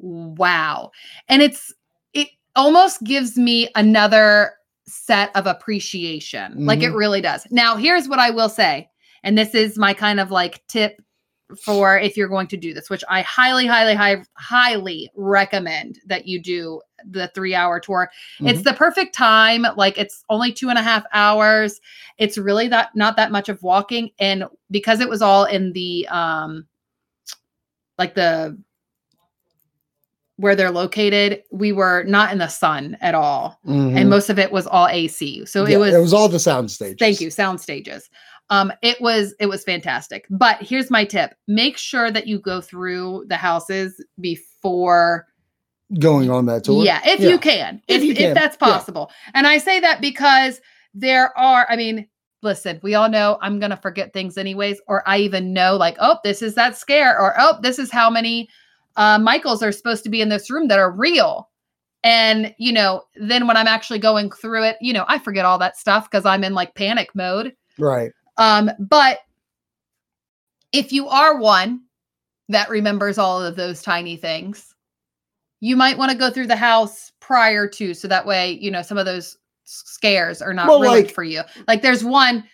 F: wow and it's it almost gives me another set of appreciation like it
E: Mhm.
F: really does now here's what i will say and this is my kind of like tip for if you're going to do this which i highly highly high, highly recommend that you do the three hour tour it's the perfect time like it's only two and a half hours it's really that not that much of walking and because it was all in the um like the where they're located we were not in the sun at all
E: Mhm.
F: and most of it was all ac so
E: Yeah,
F: it was
E: it was all the sound stages.
F: thank you sound stages um it was it was fantastic but here's my tip make sure that you go through the houses before
E: Going on that tour.
F: yeah, if
E: Yeah.
F: you can,
E: If
F: if
E: you
F: if,
E: can,
F: that's
E: yeah.
F: possible. And I say that because there are, I mean, listen, we all know I'm gonna forget things anyways, or I even know like, oh, this is that scare, or oh, this is how many uh, Michaels are supposed to be in this room that are real. And you know, then when I'm actually going through it, you know, I forget all that stuff because I'm in like panic mode.
E: Right.
F: Um, but if you are one that remembers all of those tiny things, you might want to go through the house prior to, so that way, you know, some of those scares are not
E: Well,
F: ruined
E: like-
F: for you. Like there's one,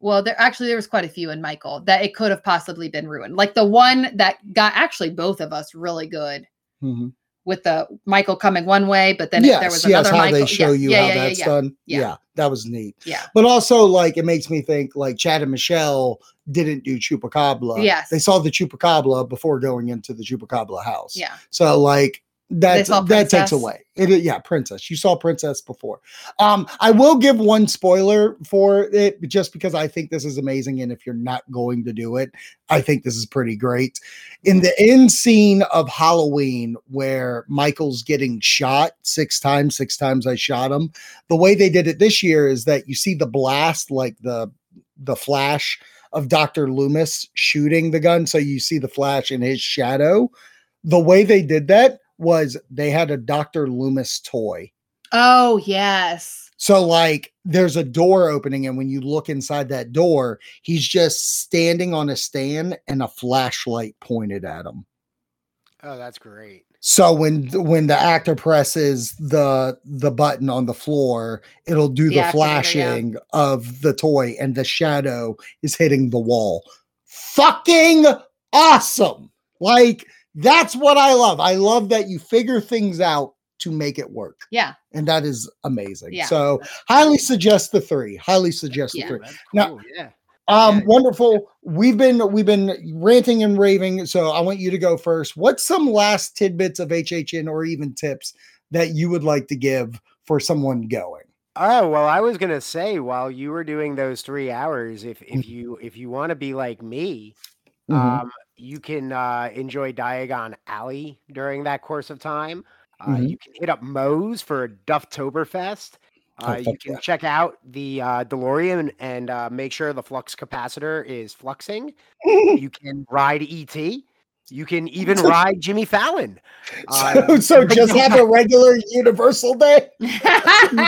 F: well, there actually there was quite a few in Michael that it could have possibly been ruined. Like the one that got actually both of us really good
E: Mhm.
F: With the Michael coming one way, but then
E: yes,
F: there was
E: yes,
F: another
E: how
F: Michael.
E: they show
F: yeah,
E: you
F: yeah,
E: how
F: yeah,
E: that's done.
F: Yeah.
E: Yeah. that was neat.
F: Yeah.
E: But also, like, it makes me think like Chad and Michelle didn't do Chupacabra.
F: Yes.
E: They saw the Chupacabra before going into the Chupacabra house.
F: Yeah.
E: So, like, That's that takes away. It yeah, princess. You saw princess before. Um, I will give one spoiler for it just because I think this is amazing. And if you're not going to do it, I think this is pretty great. In the end scene of Halloween, where Michael's getting shot six times, six times I shot him. The way they did it this year is that you see the blast, like the the flash of Dr. Loomis shooting the gun. So you see the flash in his shadow. The way they did that was they had a Dr. Loomis toy.
F: Oh yes.
E: So like there's a door opening and when you look inside that door, he's just standing on a stand and a flashlight pointed at him.
D: Oh, that's great.
E: So when when the actor presses the the button on the floor, it'll do
F: The
E: the,
F: activator, yeah.
E: flashing of the toy and the shadow is hitting the wall. Fucking awesome. Like that's what I love. I love that you figure things out to make it work.
F: Yeah.
E: And that is amazing.
F: Yeah.
E: So highly suggest the three. Highly suggest
F: Yeah.
E: the three.
D: That's
E: Now-
D: yeah.
E: Um,
D: Yeah.
E: wonderful. We've been we've been ranting and raving, so I want you to go first. What's some last tidbits of HHN or even tips that you would like to give for someone going?
D: Oh well, I was gonna say while you were doing those three hours, if if you if you want to be like me,
E: Mhm.
D: um, you can uh, enjoy Diagon Alley during that course of time. Uh,
E: Mhm.
D: You can hit up Moe's for Dufftoberfest.
E: Oh,
D: Uh, you can
E: yeah.
D: check out the uh, DeLorean and uh, make sure the flux capacitor is fluxing. you can ride ET. You can even ride Jimmy Fallon. Uh,
E: so, so just have a regular universal day.
D: you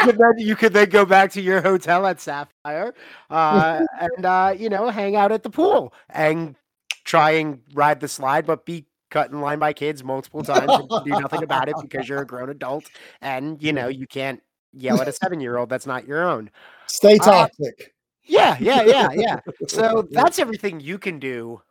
D: could then you could then go back to your hotel at Sapphire, uh, and uh, you know hang out at the pool and try and ride the slide, but be cut in line by kids multiple times and do nothing about it because you're a grown adult and you know you can't yell at a seven year old that's not your own.
E: Stay
D: Uh,
E: toxic.
D: Yeah, yeah, yeah, yeah. So that's everything you can do.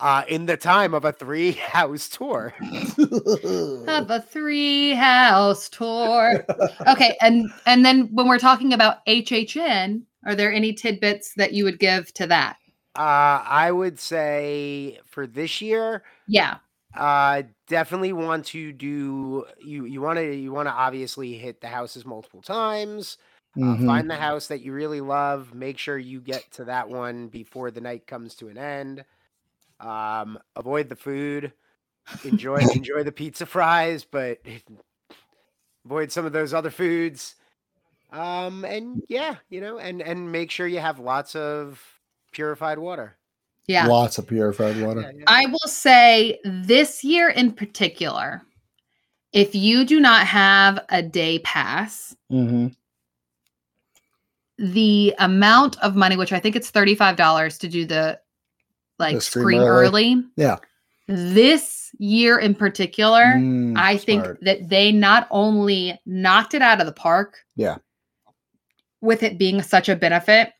D: Uh, in the time of a three house tour.
F: of a three house tour. Okay, and and then when we're talking about HHN, are there any tidbits that you would give to that?
D: Uh, I would say for this year,
F: Yeah.
D: uh definitely want to do you you want to you want to obviously hit the houses multiple times uh,
E: Mhm.
D: find the house that you really love make sure you get to that one before the night comes to an end um avoid the food enjoy enjoy the pizza fries but avoid some of those other foods um and yeah you know and and make sure you have lots of purified water
F: Yeah.
E: Lots of purified water.
D: Yeah, yeah.
F: I will say this year in particular, if you do not have a day pass,
E: hmm
F: the amount of money, which I think it's $35 to do the like
E: Scream
F: scream,
E: Early?
F: early.
E: Yeah.
F: This year in particular,
E: Mm,
F: I think
E: smart.
F: that they not only knocked it out of the park,
E: Yeah.
F: with it being such a benefit,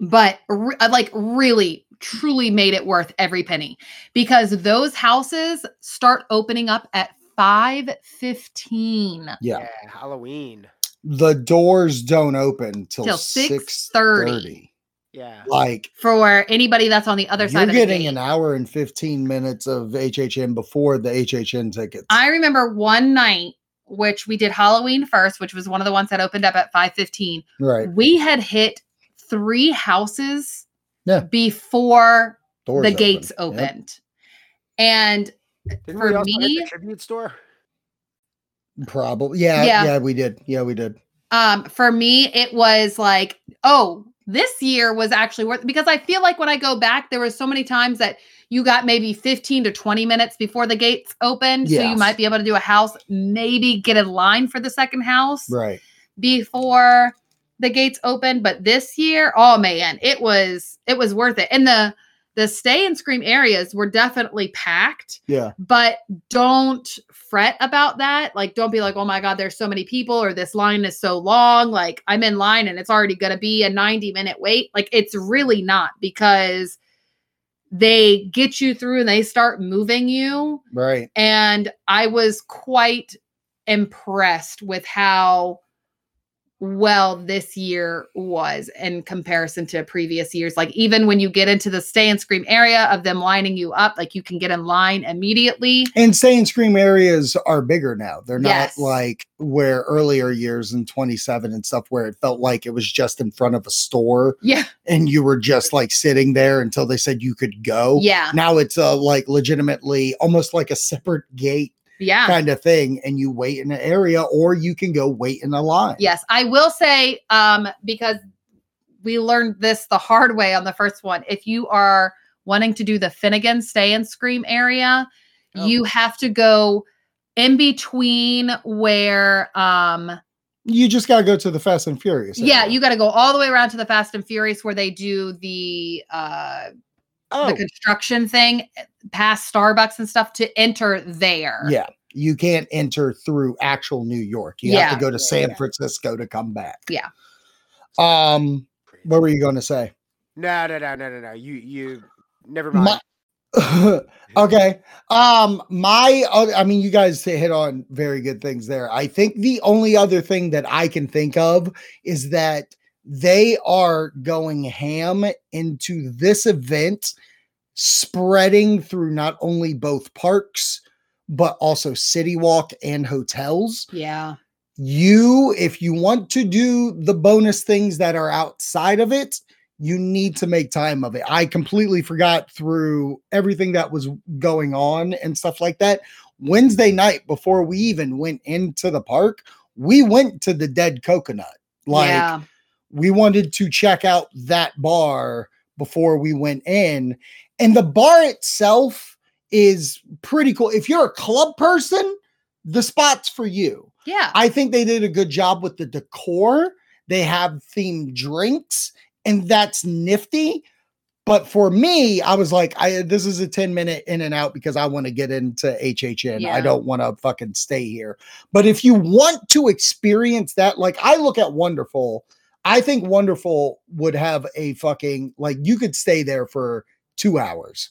F: but re- uh, like really truly made it worth every penny because those houses start opening up at 5:15
E: Yeah.
D: yeah halloween
E: The doors don't open till,
F: Till
E: six
F: 6:30.
D: yeah
E: Like
F: for anybody that's on the other
E: you're
F: side of the
E: getting
F: gate.
E: an hour and 15 minutes of HHN before the HHN tickets.
F: I remember one night which we did Halloween first, which was one of the ones that opened up at 5:15.
E: right.
F: We had hit 3 houses
E: Yeah.
F: before
E: Doors
F: the
E: open.
F: gates
E: Yep.
F: opened. And
D: Didn't
F: for
D: we also hit
F: me-
D: the tribute store?
E: Probably. Yeah, yeah.
F: Yeah.
E: we did. Yeah, we did.
F: um for me it was like oh this year was actually worth because i feel like when i go back there was so many times that you got maybe 15 to 20 minutes before the gates opened so you might be able to do a house maybe get in line for the second house
E: Right.
F: before the gates open, but this year oh man it was it was worth it and the the stay and scream areas were definitely packed
E: Yeah.
F: but don't fret about that. Like, don't be like, oh my God, there's so many people, or this line is so long. Like, I'm in line and it's already going to be a 90 minute wait. Like, it's really not because they get you through and they start moving you.
E: Right.
F: And I was quite impressed with how well this year was in comparison to previous years. Like even when you get into the stay and scream area of them lining you up, like you can get in line immediately.
E: And stay and scream areas are bigger now. They're not
F: Yes.
E: like where earlier years in 27 and stuff where it felt like it was just in front of a store
F: Yeah.
E: and you were just like sitting there until they said you could go.
F: Yeah.
E: Now it's uh, like legitimately almost like a separate gate
F: Yeah.
E: kind of thing, and you wait in an area or you can go wait in a line.
F: Yes, I will say um because we learned this the hard way on the first one. If you are wanting to do the Finnegan stay and scream area,
D: Oh.
F: you have to go in between where um
E: You just got to go to the Fast and Furious.
F: yeah, you got to go all the way around to the Fast and Furious where they do the uh
D: Oh,
F: the construction thing past Starbucks and stuff to enter there.
E: Yeah. You can't enter through actual New York. You have to go to San
D: Yeah.
E: Francisco to come back.
F: Yeah.
E: Um, what were you going to say?
D: no, no, no, no, no, no. You, you, never mind.
E: My, okay. Um, my, oth- I mean, you guys hit on very good things there. I think the only other thing that I can think of is that they are going ham into this event, spreading through not only both parks, but also City Walk and hotels
F: Yeah.
E: you if you want to do the bonus things that are outside of it you need to make time of it i completely forgot through everything that was going on and stuff like that wednesday night before we even went into the park we went to the dead coconut like
F: yeah.
E: We wanted to check out that bar before we went in and the bar itself is pretty cool if you're a club person the spot's for you
F: Yeah.
E: I think they did a good job with the decor. They have themed drinks, and that's nifty. But for me, I was like, I this is a 10 minute in and out because I want to get into HHN.
F: Yeah.
E: I don't want to fucking stay here. But if you want to experience that, like I look at Wonderful, I think Wonderful would have a fucking like you could stay there for two hours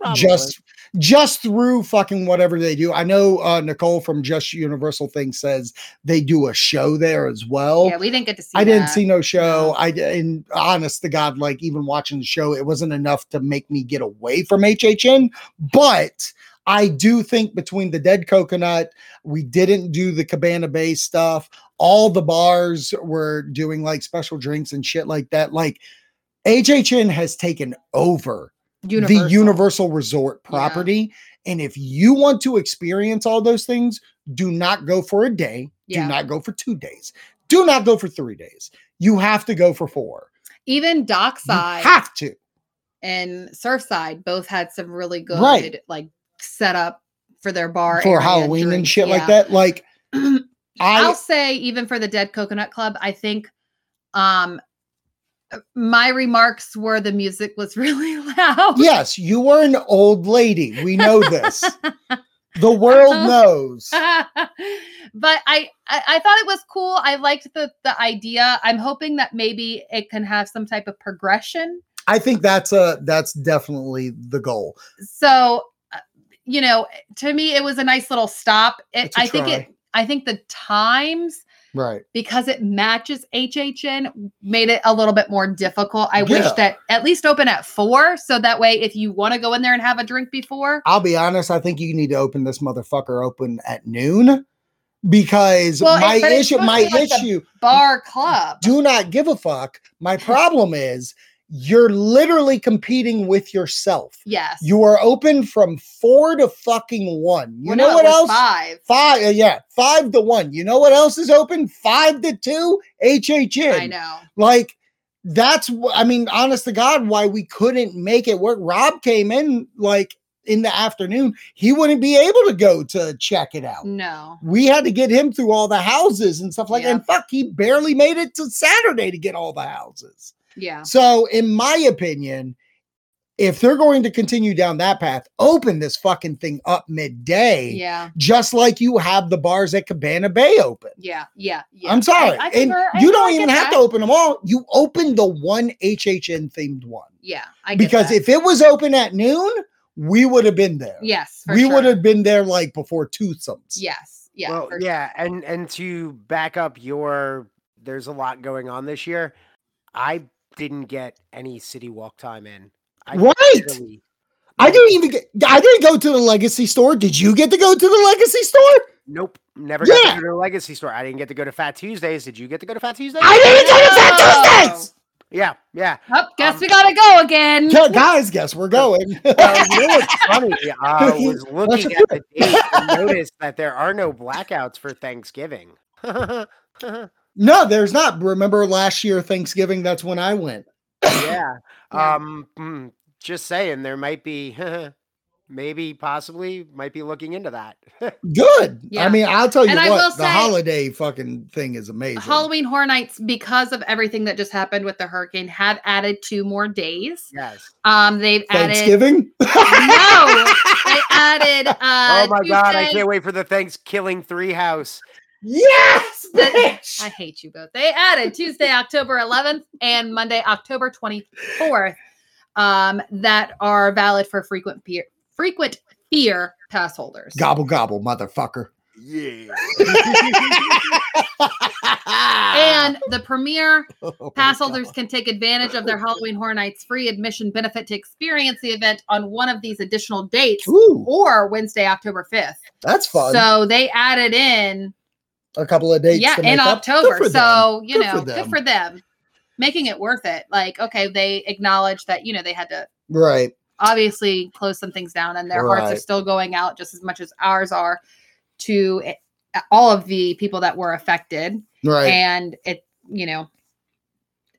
D: Probably.
E: just just through fucking whatever they do. I know uh Nicole from Just Universal Thing says they do a show there as well.
F: yeah, we didn't get to see
E: I didn't see no show. I and honest to God, like even watching the show, it wasn't enough to make me get away from HHN. But I do think between the dead coconut, we didn't do the Cabana Bay stuff. All the bars were doing like special drinks and shit like that. Like HHN has taken over the Universal Resort
F: Yeah.
E: property. And if you want to experience all those things, do not go for a day.
F: Yeah.
E: Do not go for two days. Do not go for three days. You have to go for four.
F: Even
E: You
F: Dockside
E: have to.
F: and Surfside both had some really good
E: Right.
F: like setup for their bar
E: For Halloween and shit like that. Like
F: I'll say even for the Dead Coconut Club, I think um my remarks were the music was really loud.
E: yes, you were an old lady. We know this. the world knows.
F: but I, I I thought it was cool. I liked the the idea. I'm hoping that maybe it can have some type of progression.
E: I think that's a that's definitely the goal.
F: So, uh, you know, to me, it was a nice little stop. It, I think it. I think the times
E: Right.
F: because it matches HHN made it a little bit more difficult. I wish that at least open at four, so that way if you want to go in there and have a drink before,
E: I'll be honest, I think you need to open this motherfucker open at noon because
F: Well,
E: my issue my
F: like
E: issue
F: bar club.
E: do not give a fuck. My problem is you're literally competing with yourself.
F: yes.
E: You are open from four to fucking one. You
F: Well,
E: know
F: no,
E: what else?
F: Five.
E: Five, uh, yeah, five to one. You know what else is open? Five to two. HHN.
F: I know.
E: Like that's I mean, honest to God, why we couldn't make it work. Rob came in like in the afternoon. He wouldn't be able to go to check it out.
F: No.
E: We had to get him through all the houses and stuff like that. And fuck, he barely made it to Saturday to get all the houses.
F: Yeah.
E: So, in my opinion, if they're going to continue down that path, open this fucking thing up midday,
F: Yeah.
E: just like you have the bars at Cabana Bay open.
F: Yeah. Yeah. Yeah.
E: I'm sorry.
F: I, I
E: and
F: concur. I
E: you
F: I
E: don't even
F: get
E: have to open them all. You open the one HHN themed one.
F: Yeah. I get
E: Because
F: that.
E: if it was open at noon, we would have been there.
F: yes, for
E: we
F: sure.
E: would have been there like before twosomes.
F: Yes. Yeah.
D: well,
F: for
D: yeah, and and to back up your there's a lot going on this year. I didn't get any city walk time in. I
E: Right.
D: literally-
E: I didn't even get. I didn't go to the Legacy store. Did you get to go to the Legacy store?
D: Nope, never got to go to the Legacy store. I didn't get to go to Fat Tuesdays. Did you get to go to Fat Tuesdays?
E: I didn't go to Fat Tuesdays.
D: yeah, yeah.
F: Oh, guess
D: Um,
F: we gotta go again.
E: Yeah, guys, guess we're going.
D: Well, you know what's funny? I was looking at the date and noticed that there are no blackouts for Thanksgiving.
E: No, there's not. Remember last year Thanksgiving? That's when I went.
D: yeah.
F: Yeah.
D: Um, mm, just saying, there might be, maybe, possibly, might be looking into that.
E: Good.
F: Yeah.
E: I mean, I'll tell you
F: And I
E: what.
F: will
E: the
F: say-
E: holiday fucking thing is amazing.
F: Halloween Horror Nights, because of everything that just happened with the hurricane, have added two more days.
D: yes.
F: Um, they've added
E: Thanksgiving.
F: no, they added. Uh,
D: oh my god, I can't wait for the Thanksgiving Three House.
E: Yes, bitch.
F: I hate you both. They added Tuesday, October 11th and Monday, October 24th, um, that are valid for frequent fear, frequent fear pass holders.
E: gobble gobble, motherfucker.
D: Yeah.
F: And the premier
E: Oh
F: pass
E: God.
F: holders can take advantage of their Halloween Horror Nights free admission benefit to experience the event on one of these additional dates
E: Ooh,
F: or Wednesday, October 5th.
E: that's fun.
F: So they added in,
E: a couple of dates.
F: yeah, in
E: make up. Good
F: October.
E: for.
F: So, you
E: Good for
F: know, good for them. Making it worth it. Like, okay, they acknowledge that, you know, they had to
E: right.
F: obviously close some things down and their hearts are still going out just as much as ours are to all of the people that were affected
E: Right.
F: and it you know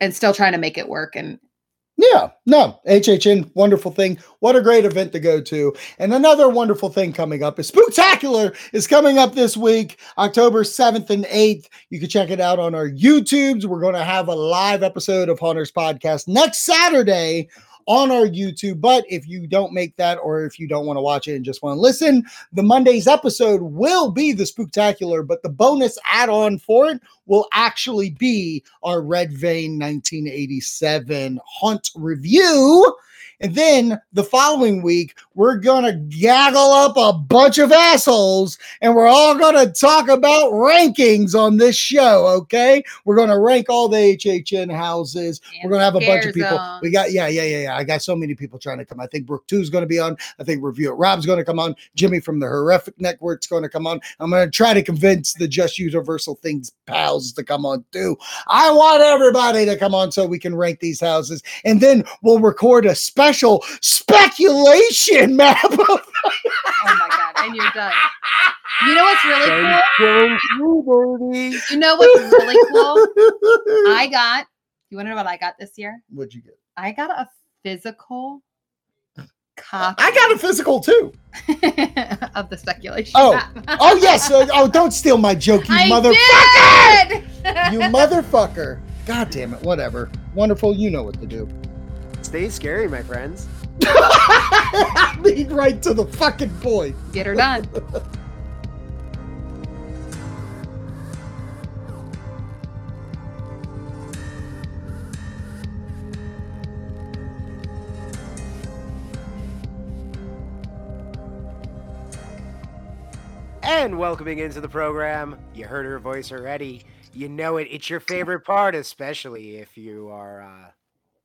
F: and still trying to make it work and
E: Yeah, no, HHN, wonderful thing. What a great event to go to. And another wonderful thing coming up is Spooktacular is coming up this week, October 7th and 8th. You can check it out on our YouTubes. We're going to have a live episode of Haunters Podcast next Saturday on our YouTube. But if you don't make that, or if you don't want to watch it and just want to listen, the Monday's episode will be the Spooktacular, but the bonus add on for it will actually be our Red Vein 1987 Hunt review. And then the following week, we're going to gaggle up a bunch of assholes and we're all going to talk about rankings on this show. Okay. We're going to rank all the HHN houses. We're going to have a bunch of people.
F: Zone.
E: We got, yeah, yeah, yeah, yeah. I got so many people trying to come. I think Brooke 2 is going to be on. I think Review It Rob's going to come on. Jimmy from the Horrific Network's going to come on. I'm going to try to convince the Just Universal Things pals to come on too. I want everybody to come on so we can rank these houses. And then we'll record a special speculation map. of-
F: oh my god and you're done you know what's really cool
D: Thanksgiving Three, baby.
F: you know what's really cool i got you want to know what i got this year
E: What'd you get?
F: i got a physical copy
E: I got a physical too.
F: of the speculation
E: Oh. Oh, yes. uh, oh, don't steal my joke, you
F: I
E: motherfucker.
F: did!
E: You motherfucker. God damn it. Whatever. Wonderful. You know what to do.
D: Stay scary, my friends.
E: Lead right to the fucking point.
F: Get her done.
D: And welcoming into the program, you heard her voice already. You know it. It's your favorite part, especially if you are, uh,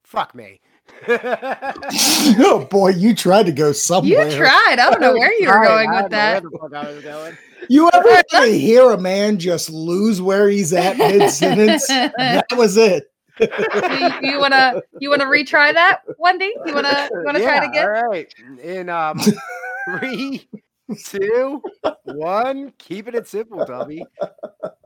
D: fuck me.
E: oh boy, you tried to go somewhere.
F: You tried. I don't know where you were going
D: I
F: with
D: don't know
F: that.
D: Where the fuck I was going.
E: You ever really hear a man just lose where he's at mid sentence? that was it.
F: you, you wanna you wanna retry that, Wendy? You wanna you wanna try it
D: Yeah,
F: again?
D: All right. In um, three, two, one. Keeping it simple, Dobby.